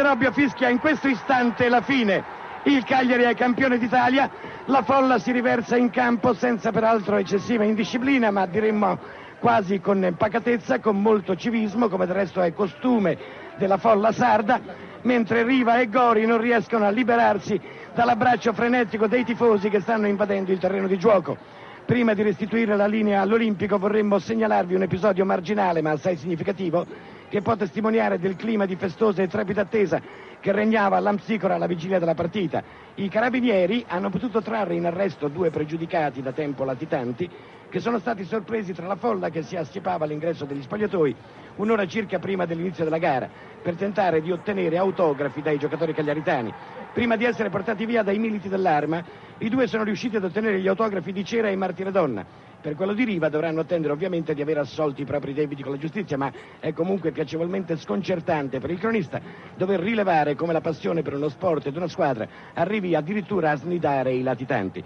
De Robbio fischia in questo istante la fine. Il Cagliari è campione d'Italia, la folla si riversa in campo senza peraltro eccessiva indisciplina, ma diremmo quasi con pacatezza, con molto civismo, come del resto è costume della folla sarda, mentre Riva e Gori non riescono a liberarsi dall'abbraccio frenetico dei tifosi che stanno invadendo il terreno di gioco. Prima di restituire la linea all'Olimpico vorremmo segnalarvi un episodio marginale ma assai significativo che può testimoniare del clima di festosa e trepida attesa che regnava all'Amsicora alla vigilia della partita. I carabinieri hanno potuto trarre in arresto due pregiudicati da tempo latitanti che sono stati sorpresi tra la folla che si assiepava all'ingresso degli spogliatoi un'ora circa prima dell'inizio della gara per tentare di ottenere autografi dai giocatori cagliaritani. Prima di essere portati via dai militi dell'arma, i due sono riusciti ad ottenere gli autografi di Cera e Martire Donna. Per quello di Riva dovranno attendere ovviamente di aver assolti i propri debiti con la giustizia, ma è comunque piacevolmente sconcertante per il cronista dover rilevare come la passione per uno sport ed una squadra arrivi addirittura a snidare i latitanti.